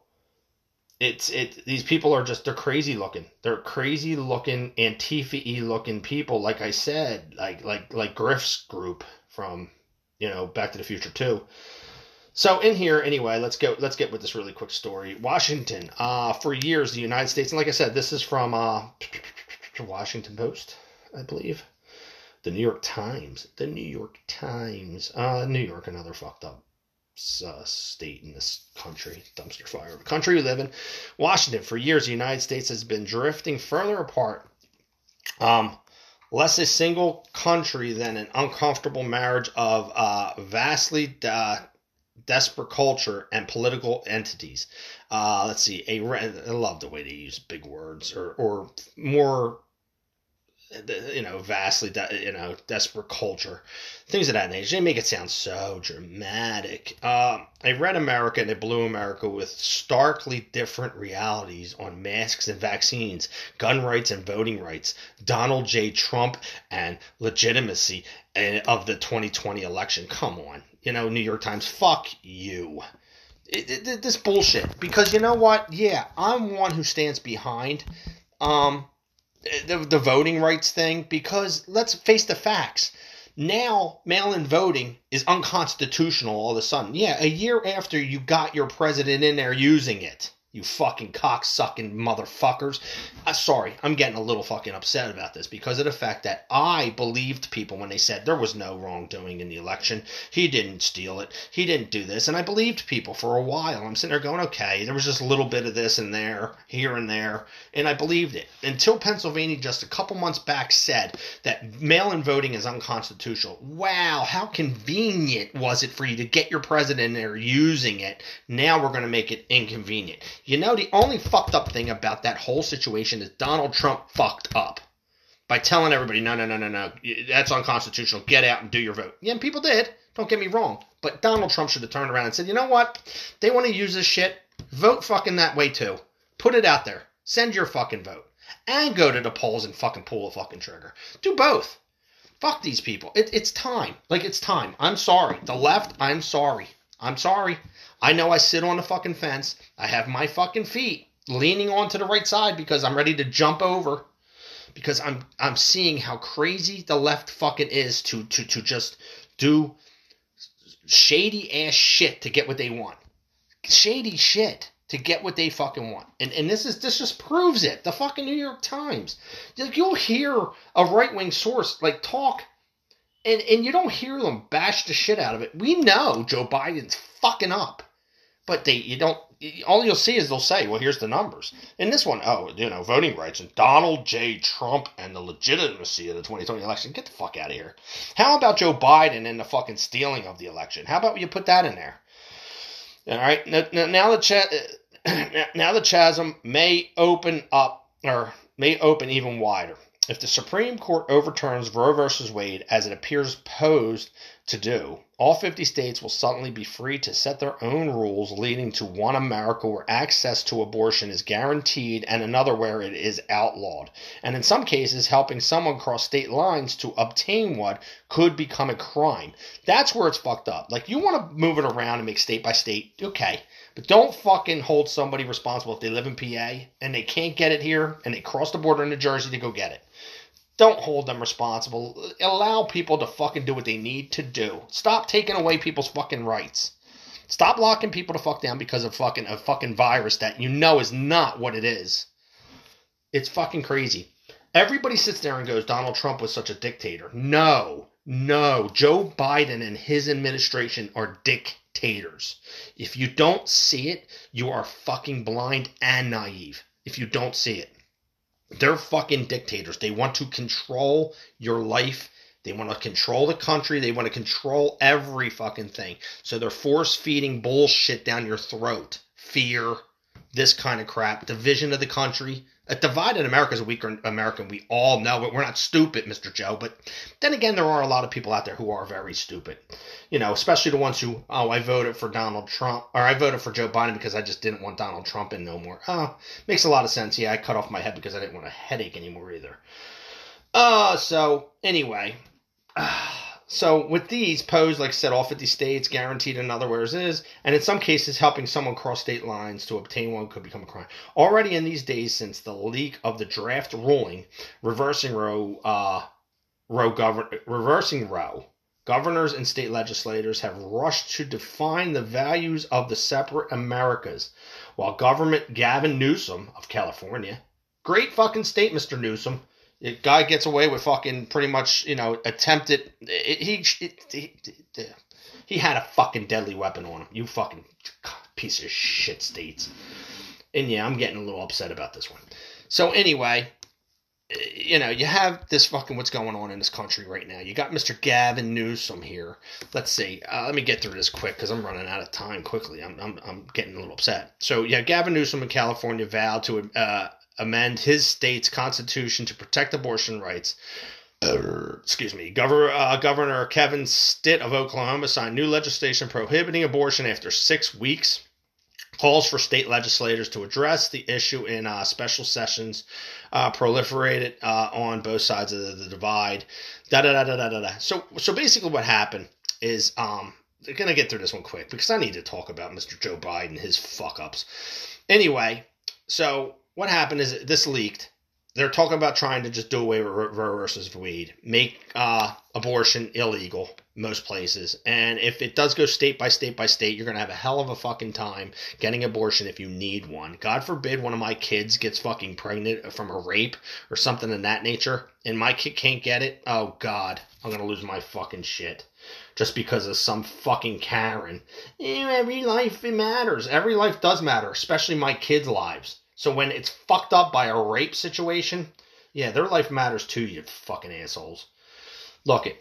it's it these people are just they're crazy looking. They're crazy looking antifa looking people. Like i said like like like griff's group from you know back to the future too. So in here anyway let's go let's get with this really quick story. Washington uh for years the united states and like i said this is from uh washington post i believe the new york times the new york times uh new york another fucked up uh, state in this country, dumpster fire of a country we live in. Washington, for years, the United States has been drifting further apart. Um, less a single country than an uncomfortable marriage of uh, vastly uh, desperate culture and political entities. Uh, let's see, a I love the way they use big words or or more you know, vastly, de- you know, desperate culture, things of that nature. They make it sound so dramatic. Uh, I read America and it blew America with starkly different realities on masks and vaccines, gun rights and voting rights, Donald J. Trump and legitimacy of the 2020 election. Come on, you know, New York Times, fuck you. It, it, this bullshit. Because you know what? Yeah, I'm one who stands behind. Um, the, the voting rights thing because let's face the facts. Now, mail in voting is unconstitutional all of a sudden. Yeah, a year after you got your president in there using it you fucking cocksucking motherfuckers. Uh, sorry, I'm getting a little fucking upset about this because of the fact that I believed people when they said there was no wrongdoing in the election. He didn't steal it. He didn't do this. And I believed people for a while. I'm sitting there going, okay, there was just a little bit of this and there, here and there. And I believed it until Pennsylvania just a couple months back said that mail in voting is unconstitutional. Wow, how convenient was it for you to get your president there using it? Now we're going to make it inconvenient you know, the only fucked up thing about that whole situation is Donald Trump fucked up by telling everybody, no, no, no, no, no, that's unconstitutional. Get out and do your vote. Yeah, and people did. Don't get me wrong. But Donald Trump should have turned around and said, you know what? They want to use this shit. Vote fucking that way too. Put it out there. Send your fucking vote. And go to the polls and fucking pull a fucking trigger. Do both. Fuck these people. It, it's time. Like, it's time. I'm sorry. The left, I'm sorry. I'm sorry. I know I sit on the fucking fence. I have my fucking feet leaning onto the right side because I'm ready to jump over. because I'm I'm seeing how crazy the left fucking is to to to just do shady ass shit to get what they want. Shady shit to get what they fucking want. And and this is this just proves it. The fucking New York Times. You'll hear a right wing source like talk and and you don't hear them bash the shit out of it. We know Joe Biden's fucking up. But they you don't all you'll see is they'll say, well, here's the numbers. In this one, oh, you know, voting rights and Donald J. Trump and the legitimacy of the 2020 election. Get the fuck out of here. How about Joe Biden and the fucking stealing of the election? How about you put that in there? All right. Now, now the now the chasm may open up or may open even wider. If the Supreme Court overturns Roe v. Wade as it appears posed to do, all 50 states will suddenly be free to set their own rules, leading to one America where access to abortion is guaranteed and another where it is outlawed. And in some cases, helping someone cross state lines to obtain one could become a crime. That's where it's fucked up. Like, you want to move it around and make state by state, okay. But don't fucking hold somebody responsible if they live in PA and they can't get it here and they cross the border into Jersey to go get it. Don't hold them responsible. Allow people to fucking do what they need to do. Stop taking away people's fucking rights. Stop locking people to fuck down because of fucking a fucking virus that you know is not what it is. It's fucking crazy. Everybody sits there and goes, Donald Trump was such a dictator. No, no. Joe Biden and his administration are dictators. If you don't see it, you are fucking blind and naive. If you don't see it. They're fucking dictators. They want to control your life. They want to control the country. They want to control every fucking thing. So they're force feeding bullshit down your throat. Fear, this kind of crap, division of the country. A divided America is a weaker American. We all know it. We're not stupid, Mr. Joe. But then again, there are a lot of people out there who are very stupid. You know, especially the ones who, oh, I voted for Donald Trump, or I voted for Joe Biden because I just didn't want Donald Trump in no more. Oh, makes a lot of sense. Yeah, I cut off my head because I didn't want a headache anymore either. Uh, so anyway. Uh, so with these posed, like said, all 50 states guaranteed in other words is, and in some cases helping someone cross state lines to obtain one could become a crime. Already in these days since the leak of the draft ruling reversing Roe, uh, Roe govern, reversing Roe, governors and state legislators have rushed to define the values of the separate Americas, while government Gavin Newsom of California, great fucking state, Mr. Newsom, the guy gets away with fucking pretty much, you know, attempted. It, he, it, he he had a fucking deadly weapon on him. You fucking piece of shit states. And yeah, I'm getting a little upset about this one. So anyway, you know, you have this fucking what's going on in this country right now. You got Mr. Gavin Newsom here. Let's see. Uh, let me get through this quick because I'm running out of time quickly. I'm, I'm, I'm getting a little upset. So yeah, Gavin Newsom in California vowed to uh, amend his state's constitution to protect abortion rights. excuse me. Governor, uh, Governor Kevin Stitt of Oklahoma signed new legislation prohibiting abortion after six weeks. Calls for state legislators to address the issue in uh, special sessions uh, proliferated uh, on both sides of the, the divide. Da da da da da da. So so basically, what happened is um, they're gonna get through this one quick because I need to talk about Mr. Joe Biden, his fuck ups. Anyway, so what happened is this leaked. They're talking about trying to just do away with Roe versus Wade, make uh, abortion illegal most places, and if it does go state by state by state, you're gonna have a hell of a fucking time getting abortion if you need one. God forbid one of my kids gets fucking pregnant from a rape or something in that nature, and my kid can't get it. Oh God, I'm gonna lose my fucking shit just because of some fucking Karen. Every life it matters. Every life does matter, especially my kids' lives. So when it's fucked up by a rape situation, yeah, their life matters too, you fucking assholes. Look it.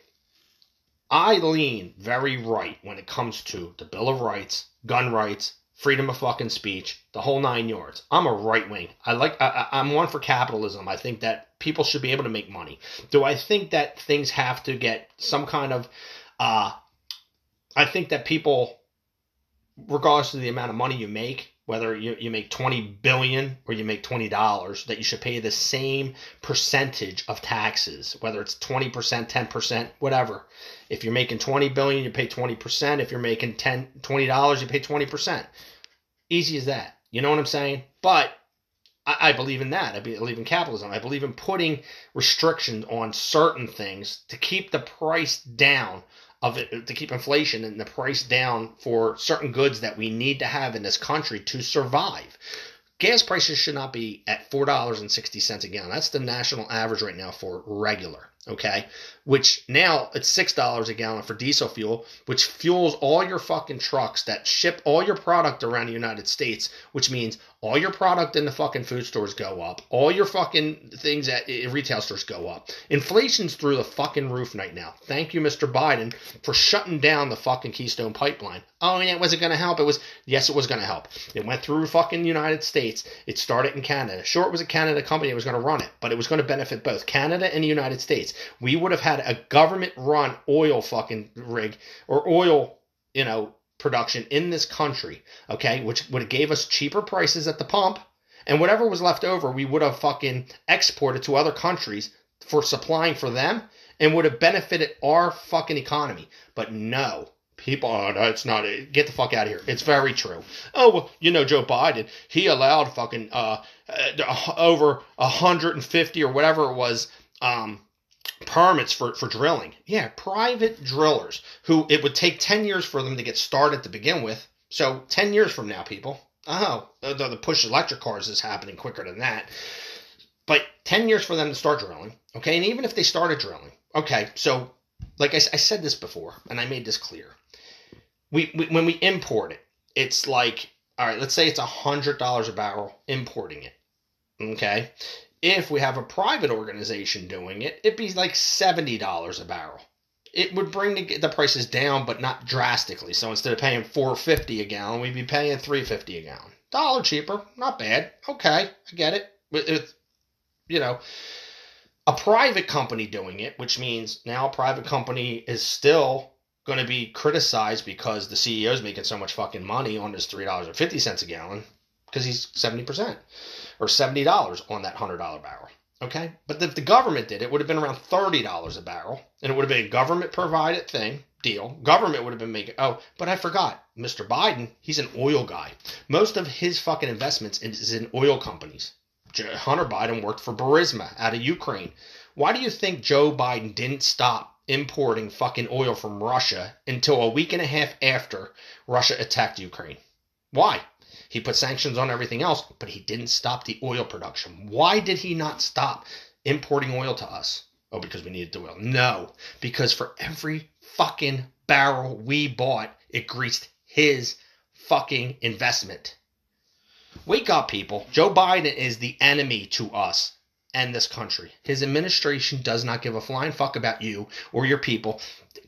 I lean very right when it comes to the Bill of Rights, gun rights, freedom of fucking speech, the whole nine yards. I'm a right wing. I like. I, I'm one for capitalism. I think that people should be able to make money. Do I think that things have to get some kind of? uh I think that people, regardless of the amount of money you make, whether you, you make 20 billion or you make $20 that you should pay the same percentage of taxes whether it's 20% 10% whatever. If you're making 20 billion you pay 20% if you're making 10 $20 you pay 20% easy as that. You know what i'm saying? But I, I believe in that. I believe in capitalism. I believe in putting restrictions on certain things to keep the price down of it, to keep inflation and the price down for certain goods that we need to have in this country to survive. Gas prices should not be at four dollars and sixty cents a gallon. That's the national average right now for regular okay? Which now it's six dollars a gallon for diesel fuel, which fuels all your fucking trucks that ship all your product around the United States, which means all your product in the fucking food stores go up, all your fucking things at retail stores go up. Inflation's through the fucking roof right now. Thank you, Mr. Biden, for shutting down the fucking Keystone Pipeline. Oh, yeah, was it going to help? It was, yes, it was going to help. It went through fucking United States. It started in Canada. Sure, it was a Canada company that was going to run it, but it was going to benefit both Canada and the United States. We would have had a government run oil fucking rig or oil, you know, production in this country, okay, which would have gave us cheaper prices at the pump, and whatever was left over, we would have fucking exported to other countries for supplying for them and would have benefited our fucking economy. But no, people, oh, it's not. Get the fuck out of here. It's very true. Oh well, you know Joe Biden, he allowed fucking uh, uh over 150 or whatever it was um permits for, for drilling. Yeah, private drillers who it would take 10 years for them to get started to begin with. So 10 years from now, people. Oh, the, the push electric cars is happening quicker than that. But 10 years for them to start drilling. Okay, and even if they started drilling. Okay, so like I, I said this before, and I made this clear. We, we when we import it, it's like all right. Let's say it's a hundred dollars a barrel importing it. Okay, if we have a private organization doing it, it'd be like $70 a barrel. It would bring the, the prices down, but not drastically. So instead of paying 450 a gallon, we'd be paying 350 a gallon. Dollar cheaper, not bad. Okay, I get it. It, you know, a private company doing it, which means now a private company is still going to be criticized because the CEO is making so much fucking money on this $3.50 a gallon because he's 70% or $70 on that $100 barrel. Okay? But if the government did it, would have been around $30 a barrel, and it would have been a government provided thing, deal. Government would have been making, oh, but I forgot, Mr. Biden, he's an oil guy. Most of his fucking investments is in oil companies. Hunter Biden worked for Burisma out of Ukraine. Why do you think Joe Biden didn't stop importing fucking oil from Russia until a week and a half after Russia attacked Ukraine? Why? He put sanctions on everything else, but he didn't stop the oil production. Why did he not stop importing oil to us? Oh, because we needed the oil. No, because for every fucking barrel we bought, it greased his fucking investment. Wake up, people. Joe Biden is the enemy to us and this country. His administration does not give a flying fuck about you or your people.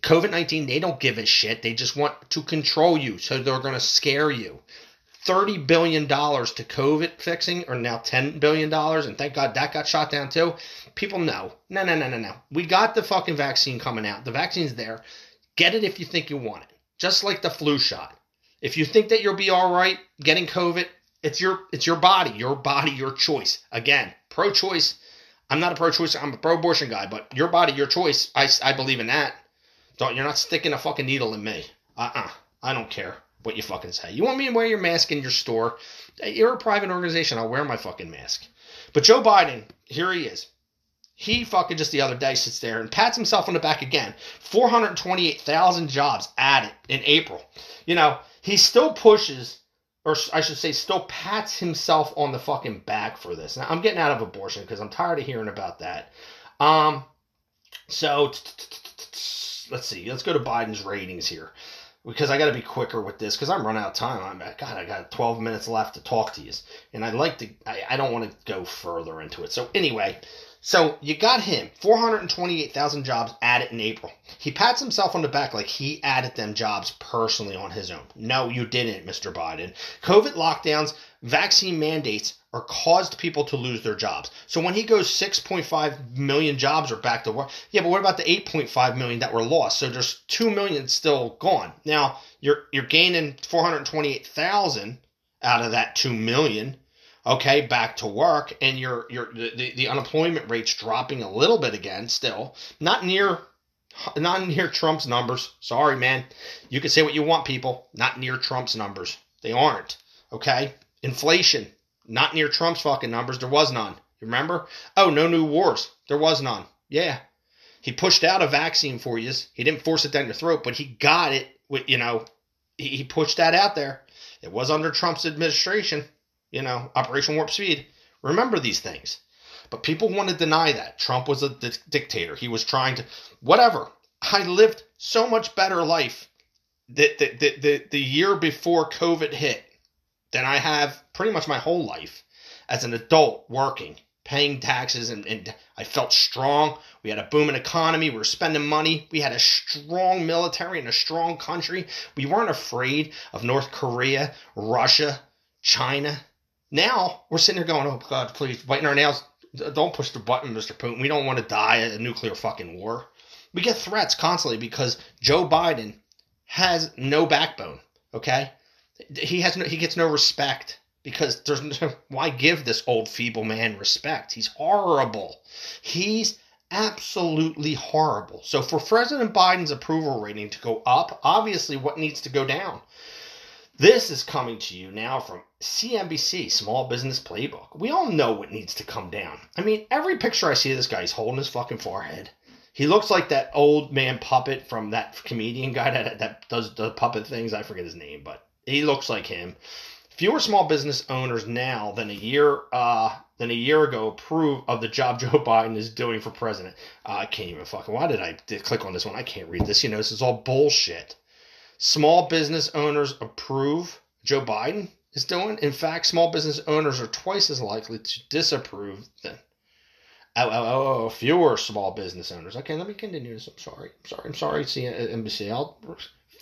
COVID 19, they don't give a shit. They just want to control you, so they're going to scare you. $30 billion to COVID fixing, or now $10 billion, and thank God that got shot down too. People know. No, no, no, no, no. We got the fucking vaccine coming out. The vaccine's there. Get it if you think you want it. Just like the flu shot. If you think that you'll be all right getting COVID, it's your it's your body, your body, your choice. Again, pro-choice. I'm not a pro-choice. I'm a pro-abortion guy, but your body, your choice. I, I believe in that. Don't you're not sticking a fucking needle in me. Uh-uh. I don't care what you fucking say. You want me to wear your mask in your store? You're a private organization. I'll wear my fucking mask. But Joe Biden, here he is. He fucking just the other day sits there and pats himself on the back again. 428,000 jobs added in April. You know, he still pushes, or I should say, still pats himself on the fucking back for this. Now, I'm getting out of abortion because I'm tired of hearing about that. Um, so let's see. Let's go to Biden's ratings here because I got to be quicker with this because I'm running out of time. I'm God, I got 12 minutes left to talk to you, and I'd like to. I, I don't want to go further into it. So anyway, so you got him 428,000 jobs added in April. He pats himself on the back like he added them jobs personally on his own. No, you didn't, Mr. Biden. COVID lockdowns, vaccine mandates or caused people to lose their jobs. So when he goes 6.5 million jobs are back to work, yeah, but what about the 8.5 million that were lost? So there's 2 million still gone. Now you're you're gaining 428,000 out of that 2 million. Okay, back to work, and your your the, the unemployment rate's dropping a little bit again. Still not near not near Trump's numbers. Sorry, man. You can say what you want, people. Not near Trump's numbers. They aren't. Okay. Inflation Not near Trump's fucking numbers. There was none. You remember? Oh, no new wars. There was none. Yeah. He pushed out a vaccine for you. He didn't force it down your throat, but he got it. With, you know, he, he pushed that out there. It was under Trump's administration. You know, Operation Warp Speed. Remember these things. But people want to deny that. Trump was a di- dictator. He was trying to, whatever. I lived so much better life the, the, the, the, the year before COVID hit than I have pretty much my whole life as an adult working, paying taxes, and, and I felt strong. We had a booming economy. We were spending money. We had a strong military and a strong country. We weren't afraid of North Korea, Russia, China. Now we're sitting here going, oh, God, please, biting our nails. Don't push the button, Mr. Putin. We don't want to die a nuclear fucking war. We get threats constantly because Joe Biden has no backbone. Okay, he has no, he gets no respect because there's no, why give this old feeble man respect? He's horrible. He's absolutely horrible. So for President Biden's approval rating to go up, obviously what needs to go down? This is coming to you now from CNBC, Small Business Playbook. We all know what needs to come down. I mean, every picture I see of this guy, he's holding his fucking forehead. He looks like that old man puppet from that comedian guy that, that does the puppet things. I forget his name, but he looks like him. Fewer small business owners now than a year uh, than a year ago approve of the job Joe Biden is doing for president. Uh, I can't even fucking. Why did I click on this one? I can't read this. You know, this is all bullshit. Small business owners approve Joe Biden is doing. In fact, small business owners are twice as likely to disapprove than Oh, oh, oh, oh, fewer small business owners. Okay, let me continue this. I'm sorry. I'm sorry. I'm sorry, CNBC. I'll,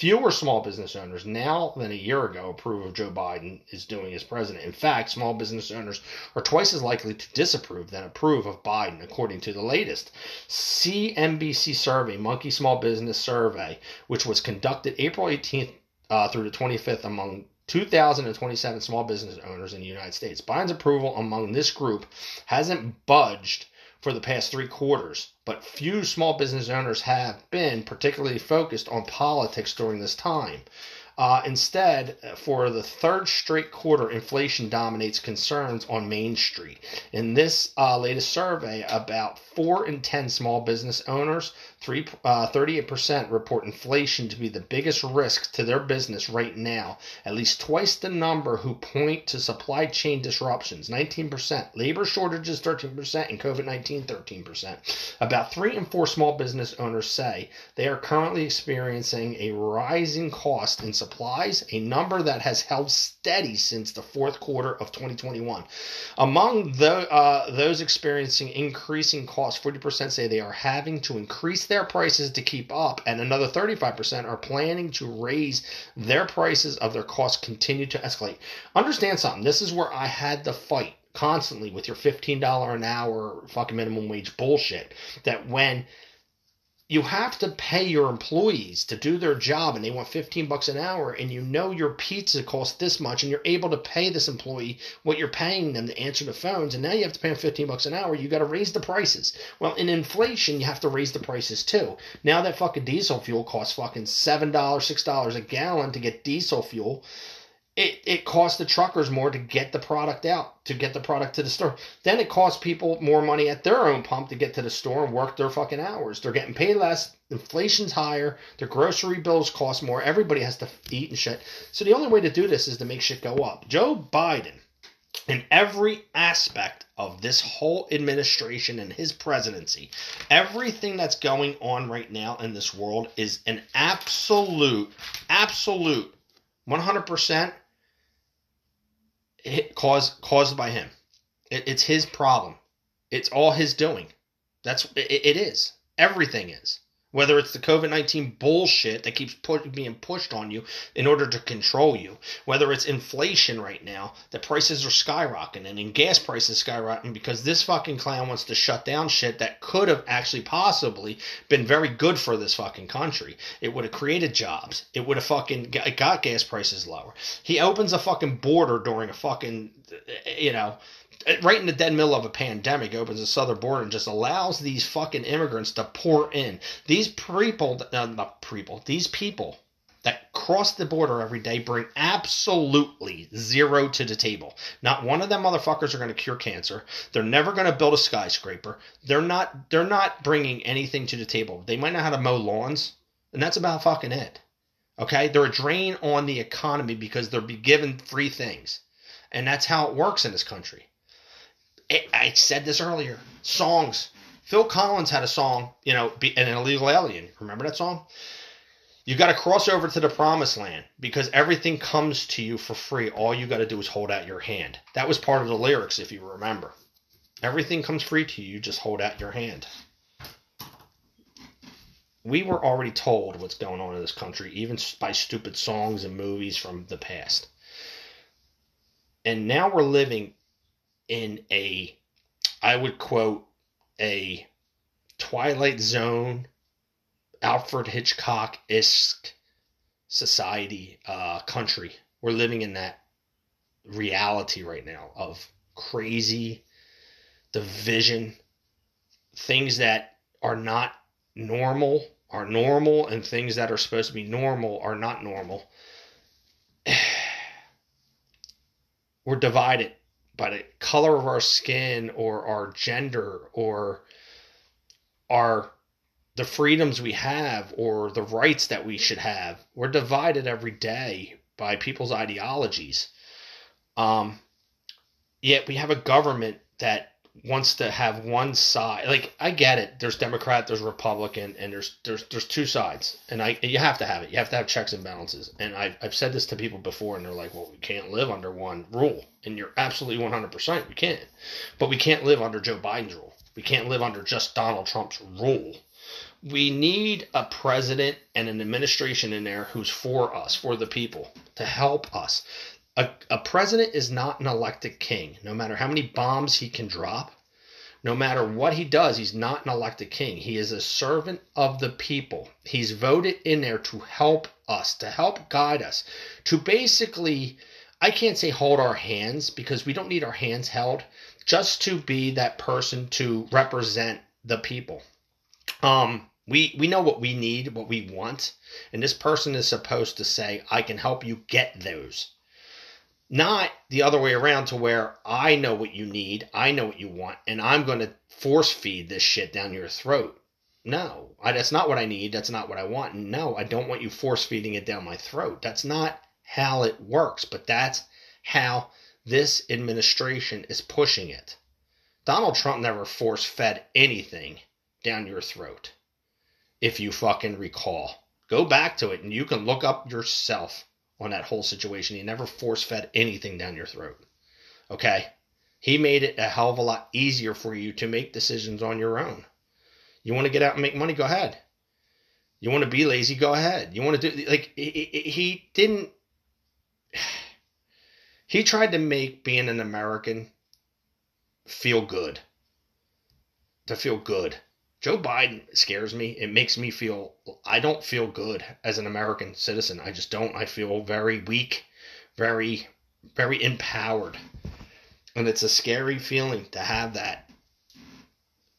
fewer small business owners now than a year ago approve of Joe Biden is doing as president. In fact, small business owners are twice as likely to disapprove than approve of Biden, according to the latest CNBC SurveyMonkey Small Business Survey, which was conducted April 18th uh, through the 25th among 2,027 small business owners in the United States. Biden's approval among this group hasn't budged for the past three quarters, but few small business owners have been particularly focused on politics during this time. Uh, instead, for the third straight quarter, inflation dominates concerns on Main Street. In this uh, latest survey, about 4 in 10 small business owners, three, uh, 38% report inflation to be the biggest risk to their business right now. At least twice the number who point to supply chain disruptions 19%, labor shortages 13%, and COVID 19 13%. About 3 in 4 small business owners say they are currently experiencing a rising cost in supplies, a number that has held steady since the fourth quarter of 2021. Among the, uh, those experiencing increasing costs, 40% say they are having to increase their prices to keep up, and another 35% are planning to raise their prices of their costs continue to escalate. Understand something. This is where I had to fight constantly with your $15 an hour fucking minimum wage bullshit. That when you have to pay your employees to do their job and they want 15 bucks an hour and you know your pizza costs this much and you're able to pay this employee what you're paying them to answer the phones and now you have to pay them 15 bucks an hour you got to raise the prices. Well in inflation you have to raise the prices too. Now that fucking diesel fuel costs fucking $7 $6 a gallon to get diesel fuel it, it costs the truckers more to get the product out, to get the product to the store. Then it costs people more money at their own pump to get to the store and work their fucking hours. They're getting paid less, inflation's higher, their grocery bills cost more, everybody has to eat and shit. So the only way to do this is to make shit go up. Joe Biden, in every aspect of this whole administration and his presidency, everything that's going on right now in this world is an absolute, absolute 100% caused caused by him. It, it's his problem. It's all his doing. That's it, it is. Everything is. Whether it's the COVID 19 bullshit that keeps put, being pushed on you in order to control you, whether it's inflation right now, the prices are skyrocketing and gas prices skyrocketing because this fucking clown wants to shut down shit that could have actually possibly been very good for this fucking country. It would have created jobs. It would have fucking got gas prices lower. He opens a fucking border during a fucking, you know, right in the dead middle of a pandemic opens the southern border and just allows these fucking immigrants to pour in. These people, uh, not people, these people that cross the border every day bring absolutely zero to the table. Not one of them motherfuckers are going to cure cancer. They're never going to build a skyscraper. They're not they're not bringing anything to the table. They might know how to mow lawns, and that's about fucking it. Okay? They're a drain on the economy because they're be given free things. And that's how it works in this country. I- I said this earlier. Songs. Phil Collins had a song, you know, be, an illegal alien. Remember that song? You got to cross over to the promised land because everything comes to you for free. All you got to do is hold out your hand. That was part of the lyrics, if you remember. Everything comes free to you, just hold out your hand. We were already told what's going on in this country, even by stupid songs and movies from the past. And now we're living in a, I would quote, a Twilight Zone Alfred Hitchcock esque society, uh, country. We're living in that reality right now of crazy division, things that are not normal are normal, and things that are supposed to be normal are not normal. We're divided by the color of our skin or our gender or our the freedoms we have or the rights that we should have. We're divided every day by people's ideologies. Um, yet we have a government that wants to have one side. Like I get it. There's Democrat, there's Republican, and there's there's there's two sides, and I you have to have it. You have to have checks and balances. And I've I've said this to people before, and they're like, "Well, we can't live under one rule," and you're absolutely 100 percent we can't. But we can't live under Joe Biden's rule. We can't live under just Donald Trump's rule we need a president and an administration in there who's for us, for the people, to help us. A, a president is not an elected king. No matter how many bombs he can drop, no matter what he does, he's not an elected king. He is a servant of the people. He's voted in there to help us, to help guide us, to basically, I can't say hold our hands because we don't need our hands held, just to be that person to represent the people. Um, we we know what we need, what we want, and this person is supposed to say, "I can help you get those." Not the other way around to where I know what you need, I know what you want, and I'm going to force feed this shit down your throat. No, I, that's not what I need. That's not what I want. No, I don't want you force feeding it down my throat. That's not how it works, but that's how this administration is pushing it. Donald Trump never force fed anything down your throat if you fucking recall. Go back to it and you can look up yourself on that whole situation. He never force fed anything down your throat. Okay? He made it a hell of a lot easier for you to make decisions on your own. You want to get out and make money? Go ahead. You want to be lazy? Go ahead. You want to do, like, he, he didn't, he tried to make being an American feel good. To feel good. Joe Biden scares me. It makes me feel I don't feel good as an American citizen. I just don't. I feel very weak, very very empowered. And it's a scary feeling to have that.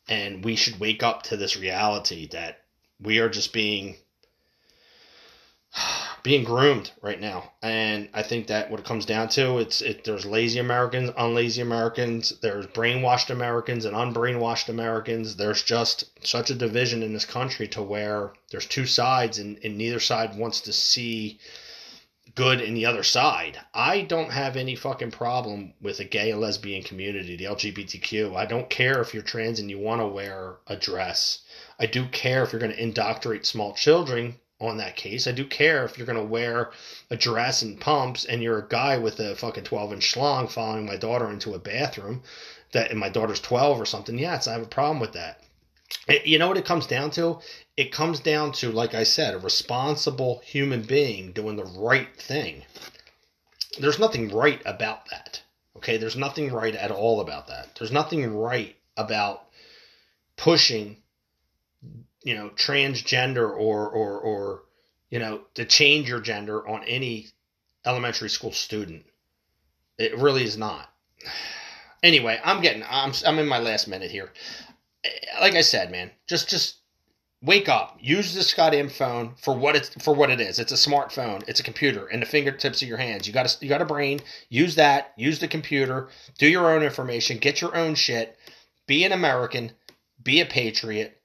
And we should wake up to this reality that we are just being being groomed right now. And I think that what it comes down to, it's it there's lazy Americans, unlazy Americans, there's brainwashed Americans and unbrainwashed Americans. There's just such a division in this country to where there's two sides and, and neither side wants to see good in the other side. I don't have any fucking problem with a gay and lesbian community, the LGBTQ. I don't care if you're trans and you want to wear a dress. I do care if you're going to indoctrinate small children on that case. I do care if you're going to wear a dress and pumps and you're a guy with a fucking 12 inch schlong following my daughter into a bathroom that and my daughter's 12 or something. Yes, I have a problem with that. It, you know what it comes down to? It comes down to, like I said, a responsible human being doing the right thing. There's nothing right about that. Okay, there's nothing right at all about that. There's nothing right about pushing you know transgender or or or you know to change your gender on any elementary school student it really is not anyway i'm getting i'm i'm in my last minute here like i said man just just wake up. Use this goddamn phone for what it's for what it is. It's a smartphone. It's a computer in the fingertips of your hands. You got a, you got a brain. Use that. Use the computer. Do your own information. Get your own shit. Be an American. Be a patriot.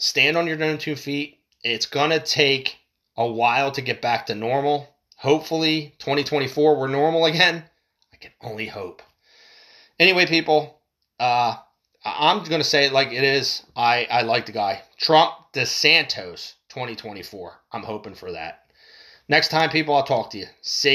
Stand on your own two feet. It's gonna take a while to get back to normal. Hopefully, 2024 we're normal again. I can only hope. Anyway, people, uh, I'm going to say it like it is. I, I like the guy. Trump DeSantis 2024. I'm hoping for that. Next time, people, I'll talk to you. See